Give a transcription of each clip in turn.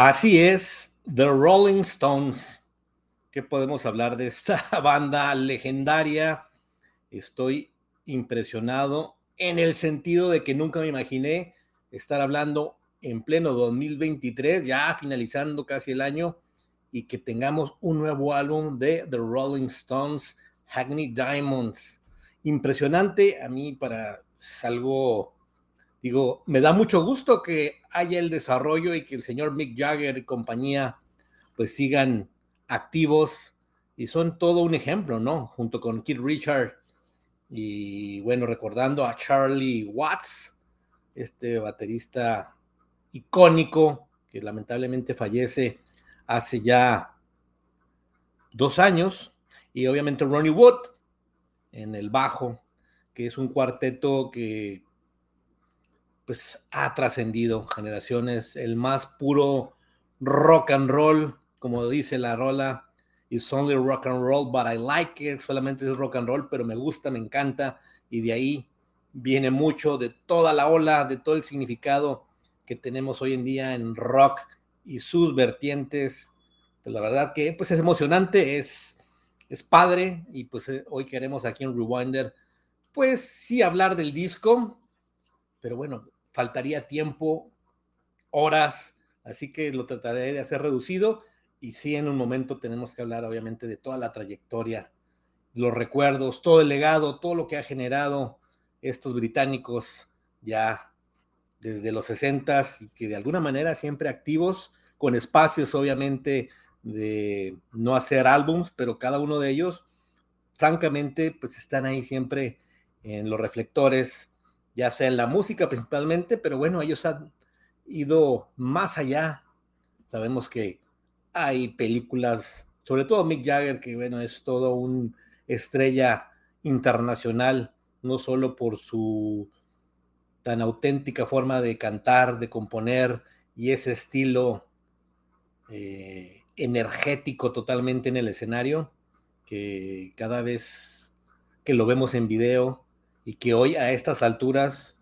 Así es, The Rolling Stones. ¿Qué podemos hablar de esta banda legendaria? Estoy impresionado en el sentido de que nunca me imaginé estar hablando en pleno 2023, ya finalizando casi el año, y que tengamos un nuevo álbum de The Rolling Stones, Hackney Diamonds. Impresionante, a mí para algo digo, me da mucho gusto que haya el desarrollo y que el señor Mick Jagger y compañía pues sigan activos y son todo un ejemplo, ¿no? Junto con Keith Richard y bueno, recordando a Charlie Watts, este baterista icónico que lamentablemente fallece hace ya dos años y obviamente Ronnie Wood en el bajo, que es un cuarteto que pues ha trascendido generaciones, el más puro rock and roll, como dice la rola, it's only rock and roll, but I like it, solamente es rock and roll, pero me gusta, me encanta, y de ahí viene mucho de toda la ola, de todo el significado que tenemos hoy en día en rock y sus vertientes. Pues la verdad que pues es emocionante, es, es padre, y pues eh, hoy queremos aquí en Rewinder, pues sí hablar del disco, pero bueno, faltaría tiempo, horas, así que lo trataré de hacer reducido. Y sí en un momento tenemos que hablar obviamente de toda la trayectoria, los recuerdos, todo el legado, todo lo que ha generado estos británicos ya desde los 60 y que de alguna manera siempre activos, con espacios obviamente de no hacer álbums, pero cada uno de ellos, francamente, pues están ahí siempre en los reflectores ya sea en la música principalmente, pero bueno, ellos han ido más allá. Sabemos que hay películas, sobre todo Mick Jagger, que bueno, es todo un estrella internacional, no solo por su tan auténtica forma de cantar, de componer y ese estilo eh, energético totalmente en el escenario, que cada vez que lo vemos en video, y que hoy a estas alturas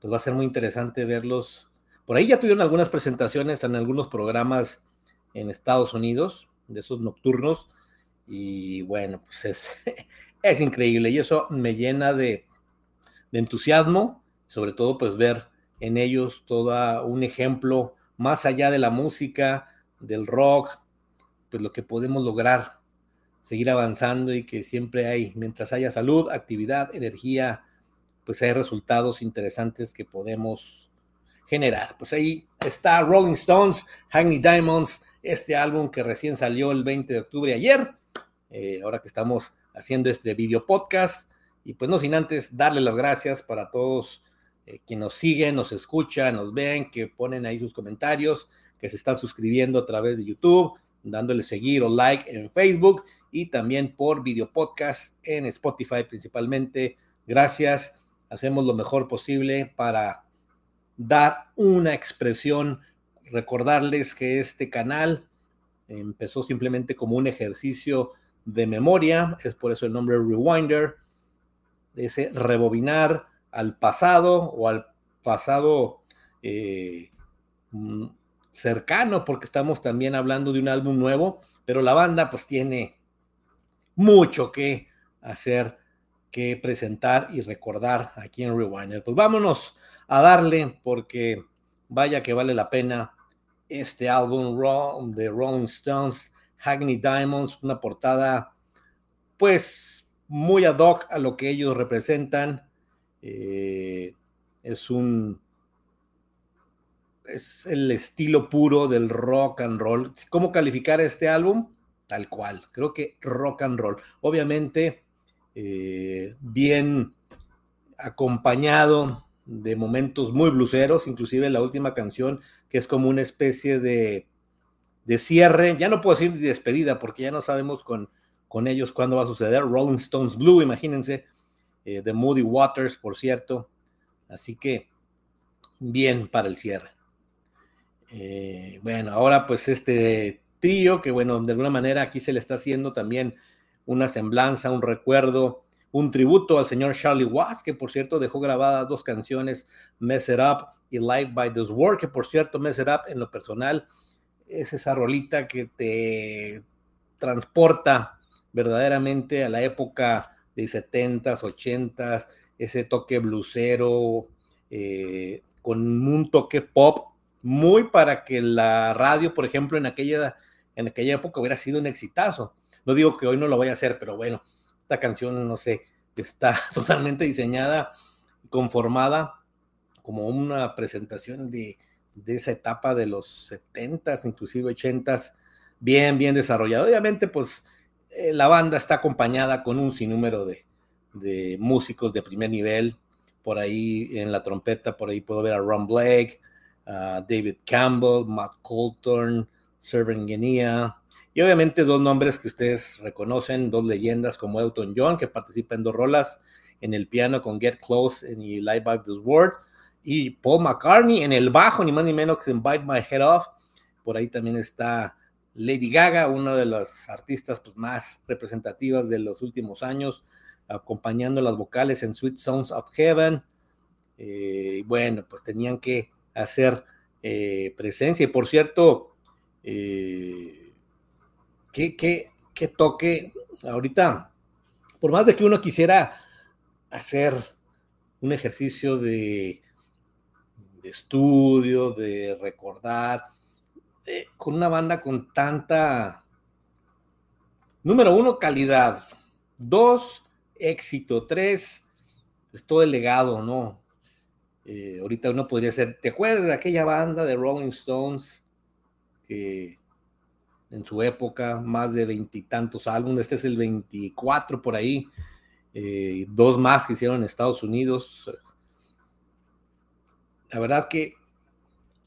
pues va a ser muy interesante verlos. Por ahí ya tuvieron algunas presentaciones en algunos programas en Estados Unidos, de esos nocturnos, y bueno, pues es, es increíble y eso me llena de, de entusiasmo, sobre todo pues ver en ellos todo un ejemplo más allá de la música, del rock, pues lo que podemos lograr seguir avanzando y que siempre hay, mientras haya salud, actividad, energía, pues hay resultados interesantes que podemos generar. Pues ahí está Rolling Stones, Hackney Diamonds, este álbum que recién salió el 20 de octubre ayer, eh, ahora que estamos haciendo este video podcast. Y pues no sin antes darle las gracias para todos eh, quienes nos siguen, nos escuchan, nos ven, que ponen ahí sus comentarios, que se están suscribiendo a través de YouTube, dándole seguir o like en Facebook y también por video podcast en Spotify principalmente. Gracias. Hacemos lo mejor posible para dar una expresión. Recordarles que este canal empezó simplemente como un ejercicio de memoria, es por eso el nombre Rewinder, ese rebobinar al pasado o al pasado eh, mm, cercano, porque estamos también hablando de un álbum nuevo, pero la banda pues tiene mucho que hacer, que presentar y recordar aquí en Rewinder. Pues vámonos a darle, porque vaya que vale la pena este álbum de Rolling Stones, Hackney Diamonds, una portada pues muy ad hoc a lo que ellos representan. Eh, es un es el estilo puro del rock and roll. ¿Cómo calificar este álbum? Tal cual, creo que rock and roll. Obviamente, eh, bien acompañado de momentos muy bluseros, inclusive la última canción, que es como una especie de, de cierre, ya no puedo decir despedida, porque ya no sabemos con, con ellos cuándo va a suceder. Rolling Stones Blue, imagínense, eh, de Moody Waters, por cierto. Así que, bien para el cierre. Eh, bueno, ahora pues este trío, que bueno, de alguna manera aquí se le está haciendo también una semblanza, un recuerdo, un tributo al señor Charlie Watts, que por cierto dejó grabadas dos canciones, Mess It Up y Live by This World, que por cierto Mess It Up en lo personal es esa rolita que te transporta verdaderamente a la época de 70s, 80s, ese toque blusero, eh, con un toque pop, muy para que la radio, por ejemplo, en aquella, en aquella época hubiera sido un exitazo. No digo que hoy no lo vaya a hacer, pero bueno, esta canción, no sé, está totalmente diseñada, conformada como una presentación de, de esa etapa de los 70s, inclusive 80s, bien, bien desarrollada. Obviamente, pues eh, la banda está acompañada con un sinnúmero de, de, músicos de primer nivel. Por ahí en la trompeta, por ahí puedo ver a Ron Blake, a David Campbell, Matt Colton, Servant Guinea, y obviamente dos nombres que ustedes reconocen, dos leyendas como Elton John, que participa en dos rolas en el piano con Get Close y Live Back the World, y Paul McCartney en el bajo, ni más ni menos que en Bite My Head Off. Por ahí también está Lady Gaga, una de las artistas pues, más representativas de los últimos años, acompañando las vocales en Sweet Sounds of Heaven. Eh, bueno, pues tenían que hacer eh, presencia. Y por cierto, eh, ¿qué, qué, qué toque ahorita, por más de que uno quisiera hacer un ejercicio de de estudio, de recordar, eh, con una banda con tanta, número uno, calidad, dos, éxito, tres, es todo el legado, ¿no? Eh, ahorita uno podría ser, ¿te acuerdas de aquella banda de Rolling Stones que en su época, más de veintitantos álbumes, este es el 24 por ahí, eh, dos más que hicieron en Estados Unidos, la verdad que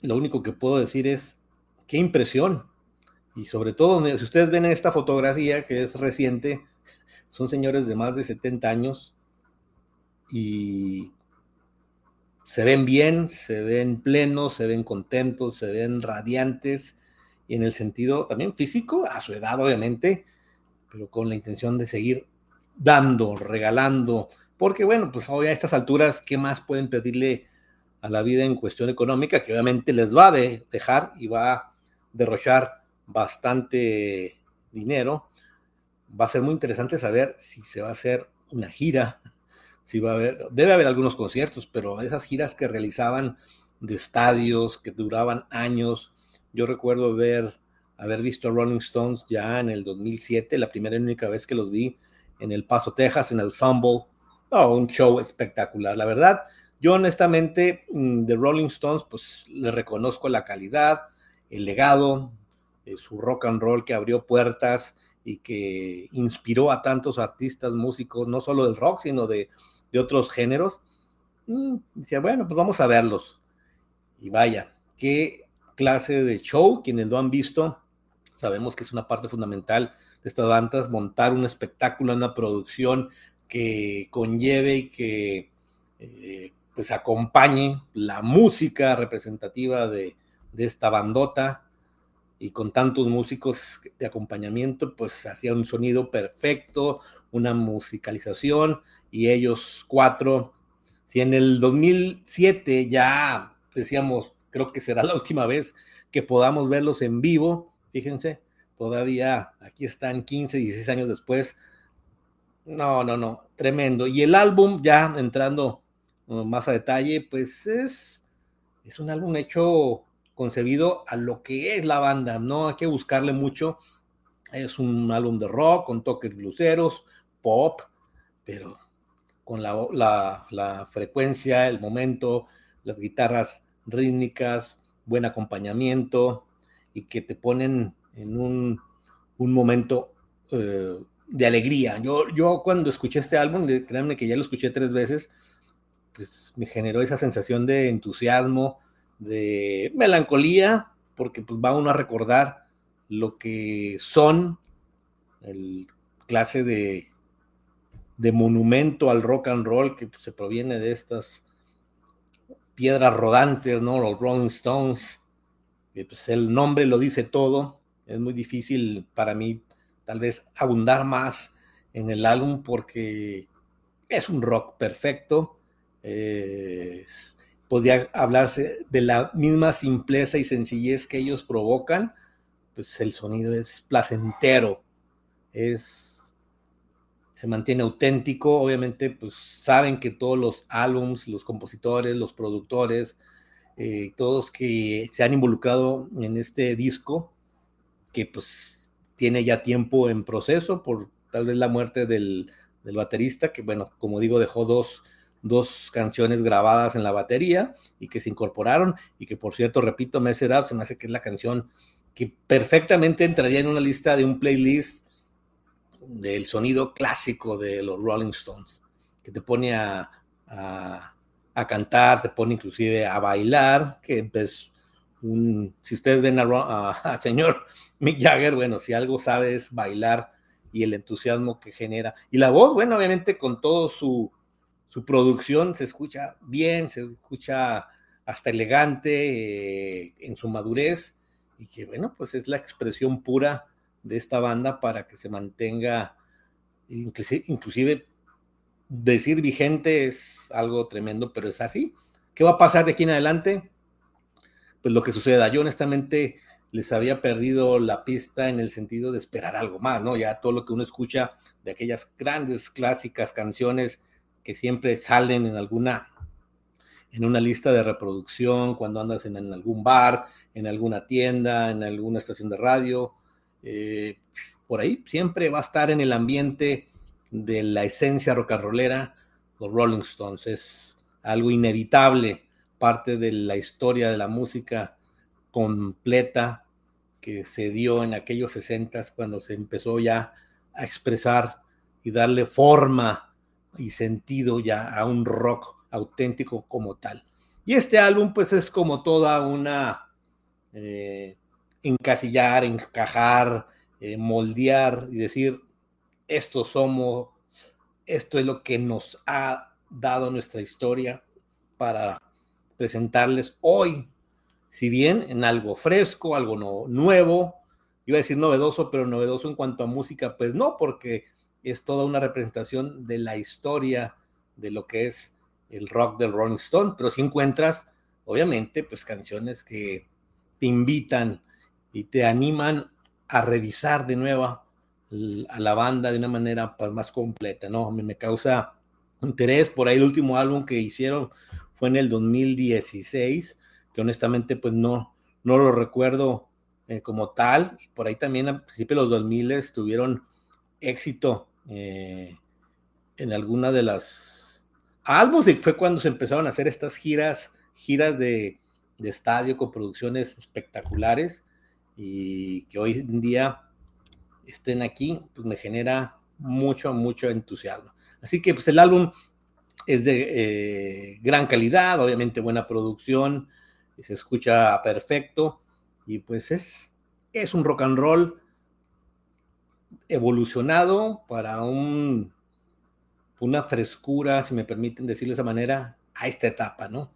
lo único que puedo decir es qué impresión. Y sobre todo, si ustedes ven esta fotografía que es reciente, son señores de más de 70 años y se ven bien, se ven plenos, se ven contentos, se ven radiantes y en el sentido también físico, a su edad obviamente, pero con la intención de seguir dando, regalando, porque bueno, pues hoy a estas alturas, ¿qué más pueden pedirle a la vida en cuestión económica, que obviamente les va a dejar y va a derrochar bastante dinero. Va a ser muy interesante saber si se va a hacer una gira, si va a haber, debe haber algunos conciertos, pero esas giras que realizaban de estadios que duraban años. Yo recuerdo ver, haber visto a Rolling Stones ya en el 2007, la primera y única vez que los vi en El Paso, Texas, en el Sumble. Oh, un show espectacular. La verdad, yo honestamente mm, de Rolling Stones, pues le reconozco la calidad, el legado, eh, su rock and roll que abrió puertas y que inspiró a tantos artistas, músicos, no solo del rock, sino de, otros géneros. Mm, decía, bueno, pues vamos a verlos. Y vaya, qué clase de show, quienes lo han visto, sabemos que es una parte fundamental de estas bandas, montar un espectáculo, una producción que conlleve y que eh, pues acompañe la música representativa de, esta bandota y con tantos músicos de acompañamiento, pues hacía un sonido perfecto, una musicalización y ellos cuatro, si en el 2007 ya decíamos, creo que será la última vez que podamos verlos en vivo, fíjense, todavía aquí están 15, 16 años después. No, no, no, tremendo. Y el álbum ya entrando más a detalle, pues es, es un álbum hecho, concebido a lo que es la banda, no hay que buscarle mucho. Es un álbum de rock con toques bluseros, pop, pero con la, frecuencia, el momento, las guitarras rítmicas, buen acompañamiento y que te ponen en un, un momento eh, de alegría. Yo, yo cuando escuché este álbum, créanme que ya lo escuché tres veces, pues me generó esa sensación de entusiasmo, de melancolía, porque pues va uno a recordar lo que son el clase de, de monumento al rock and roll que pues, se proviene de estas piedras rodantes, ¿no? Los Rolling Stones. pues el nombre lo dice todo. Es muy difícil para mí tal vez abundar más en el álbum porque es un rock perfecto podría hablarse de la misma simpleza y sencillez que ellos provocan, pues el sonido es placentero, es, se mantiene auténtico, obviamente pues saben que todos los álbums, los compositores, los productores, eh, todos que se han involucrado en este disco, que pues tiene ya tiempo en proceso por tal vez la muerte del, del baterista, que bueno, como digo, dejó dos, dos, canciones grabadas en la batería y que se incorporaron y que por cierto, repito, Mess It Up se me hace que es la canción que perfectamente entraría en una lista de un playlist del sonido clásico de los Rolling Stones, que te pone a, a, cantar, te pone inclusive a bailar, que pues si ustedes ven a, señor Mick Jagger, bueno, si algo sabe bailar y el entusiasmo que genera. Y la voz, bueno, obviamente con todo su, su producción se escucha bien, se escucha hasta elegante eh, en su madurez y que bueno, pues es la expresión pura de esta banda para que se mantenga, inclusive, decir vigente es algo tremendo, pero es así. ¿Qué va a pasar de aquí en adelante? Pues lo que suceda. Yo honestamente les había perdido la pista en el sentido de esperar algo más, ¿no? Ya todo lo que uno escucha de aquellas grandes clásicas canciones que siempre salen en alguna en una lista de reproducción cuando andas en, algún bar, en alguna tienda, en alguna estación de radio, eh, por ahí siempre va a estar en el ambiente de la esencia rollera, los Rolling Stones. Es algo inevitable, parte de la historia de la música completa que se dio en aquellos 60 cuando se empezó ya a expresar y darle forma y sentido ya a un rock auténtico como tal. Y este álbum pues es como toda una eh, encasillar, encajar, eh, moldear y decir, esto somos, esto es lo que nos ha dado nuestra historia para presentarles hoy, si bien en algo fresco, algo nuevo, iba a decir novedoso, pero novedoso en cuanto a música, pues no, porque es toda una representación de la historia de lo que es el rock del Rolling Stone, pero si encuentras, obviamente, pues canciones que te invitan y te animan a revisar de nuevo a la banda de una manera pues, más completa, ¿no? Me causa interés, por ahí el último álbum que hicieron fue en el 2016, que honestamente pues no, no lo recuerdo eh, como tal, y por ahí también a principios de los 2000 tuvieron éxito eh, en alguna de las álbumes y fue cuando se empezaron a hacer estas giras, giras de, estadio con producciones espectaculares y que hoy en día estén aquí, pues me genera mucho, mucho entusiasmo. Así que pues el álbum es de eh, gran calidad, obviamente buena producción, se escucha perfecto y pues es, es un rock and roll evolucionado para un una frescura, si me permiten decirlo de esa manera, a esta etapa, ¿no?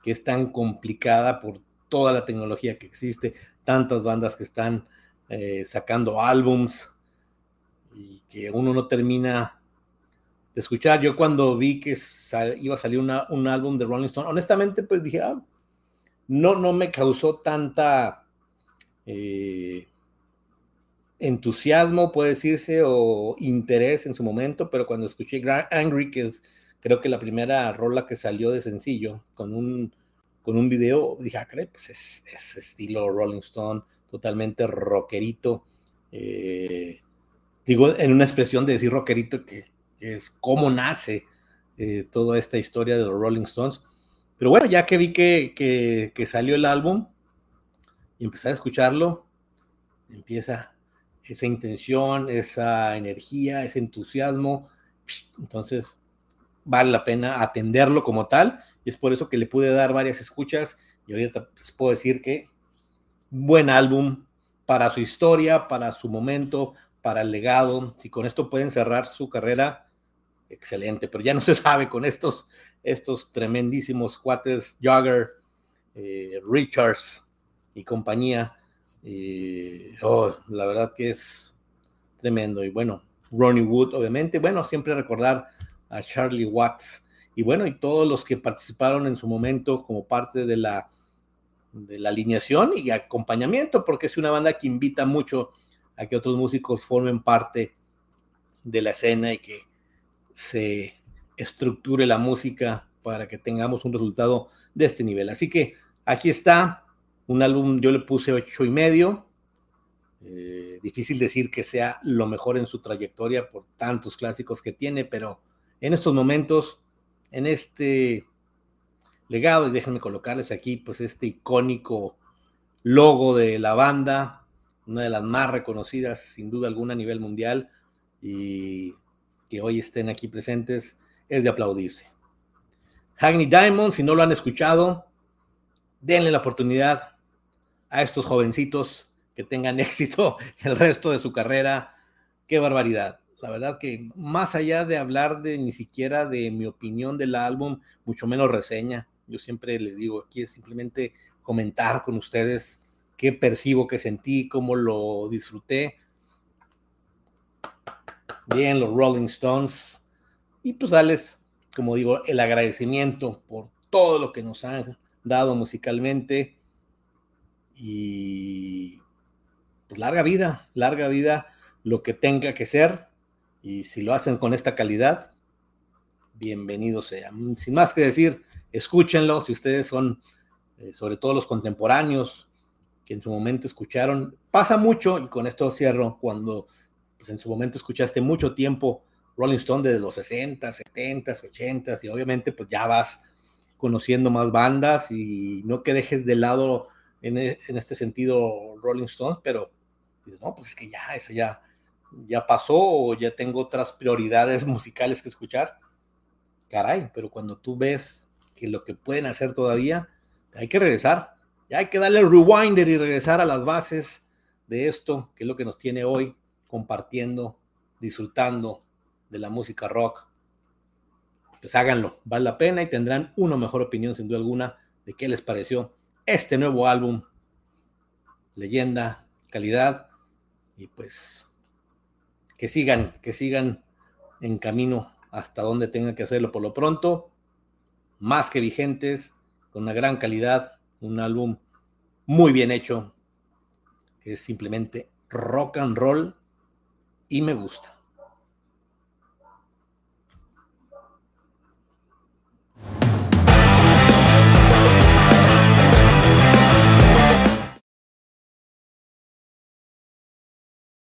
Que es tan complicada por toda la tecnología que existe, tantas bandas que están eh, sacando álbums y que uno no termina de escuchar. Yo cuando vi que iba a salir un álbum de Rolling Stone, honestamente, pues dije, ah, no, no me causó tanta eh, entusiasmo, puede decirse, o interés en su momento, pero cuando escuché Angry, que es creo que la primera rola que salió de sencillo, con un, con un video, dije, ah, pues es, estilo Rolling Stone, totalmente rockerito. Eh, digo, en una expresión de decir rockerito, que, es cómo nace eh, toda esta historia de los Rolling Stones. Pero bueno, ya que vi que salió el álbum y empecé a escucharlo, empieza esa intención, esa energía, ese entusiasmo. Entonces, vale la pena atenderlo como tal y es por eso que le pude dar varias escuchas y ahorita les puedo decir que buen álbum para su historia, para su momento, para el legado. Si con esto pueden cerrar su carrera, excelente, pero ya no se sabe con estos, estos tremendísimos cuates, Jagger, eh, Richards y compañía y oh, la verdad que es tremendo. Y bueno, Ronnie Wood, obviamente. Bueno, siempre recordar a Charlie Watts. Y bueno, y todos los que participaron en su momento como parte de la de la alineación y acompañamiento, porque es una banda que invita mucho a que otros músicos formen parte de la escena y que se estructure la música para que tengamos un resultado de este nivel. Así que aquí está un álbum, yo le puse ocho y medio. Eh, difícil decir que sea lo mejor en su trayectoria por tantos clásicos que tiene, pero en estos momentos, en este legado, y déjenme colocarles aquí, pues este icónico logo de la banda, una de las más reconocidas, sin duda alguna, a nivel mundial, y que hoy estén aquí presentes, es de aplaudirse. Hagney Diamond, si no lo han escuchado, denle la oportunidad a estos jovencitos que tengan éxito el resto de su carrera. Qué barbaridad. La verdad que más allá de hablar de ni siquiera de mi opinión del álbum, mucho menos reseña, yo siempre les digo, aquí es simplemente comentar con ustedes qué percibo, qué sentí, cómo lo disfruté. Bien, los Rolling Stones. Y pues darles, como digo, el agradecimiento por todo lo que nos han dado musicalmente. Y pues larga vida, larga vida, lo que tenga que ser. Y si lo hacen con esta calidad, bienvenido sea. Sin más que decir, escúchenlo si ustedes son, eh, sobre todo los contemporáneos, que en su momento escucharon. Pasa mucho, y con esto cierro, cuando pues, en su momento escuchaste mucho tiempo Rolling Stone desde los 60, 70, 80, y obviamente pues ya vas conociendo más bandas y no que dejes de lado en, e, este sentido Rolling Stone, pero dices, no, pues es que ya, eso ya, ya pasó o ya tengo otras prioridades musicales que escuchar. Caray, pero cuando tú ves que lo que pueden hacer todavía, hay que regresar. Ya hay que darle el rewinder y regresar a las bases de esto, que es lo que nos tiene hoy compartiendo, disfrutando de la música rock. Pues háganlo, vale la pena y tendrán una mejor opinión, sin duda alguna, de qué les pareció este nuevo álbum. Leyenda, calidad y pues que sigan, que sigan en camino hasta donde tengan que hacerlo por lo pronto más que vigentes, con una gran calidad, un álbum muy bien hecho, que es simplemente rock and roll y me gusta.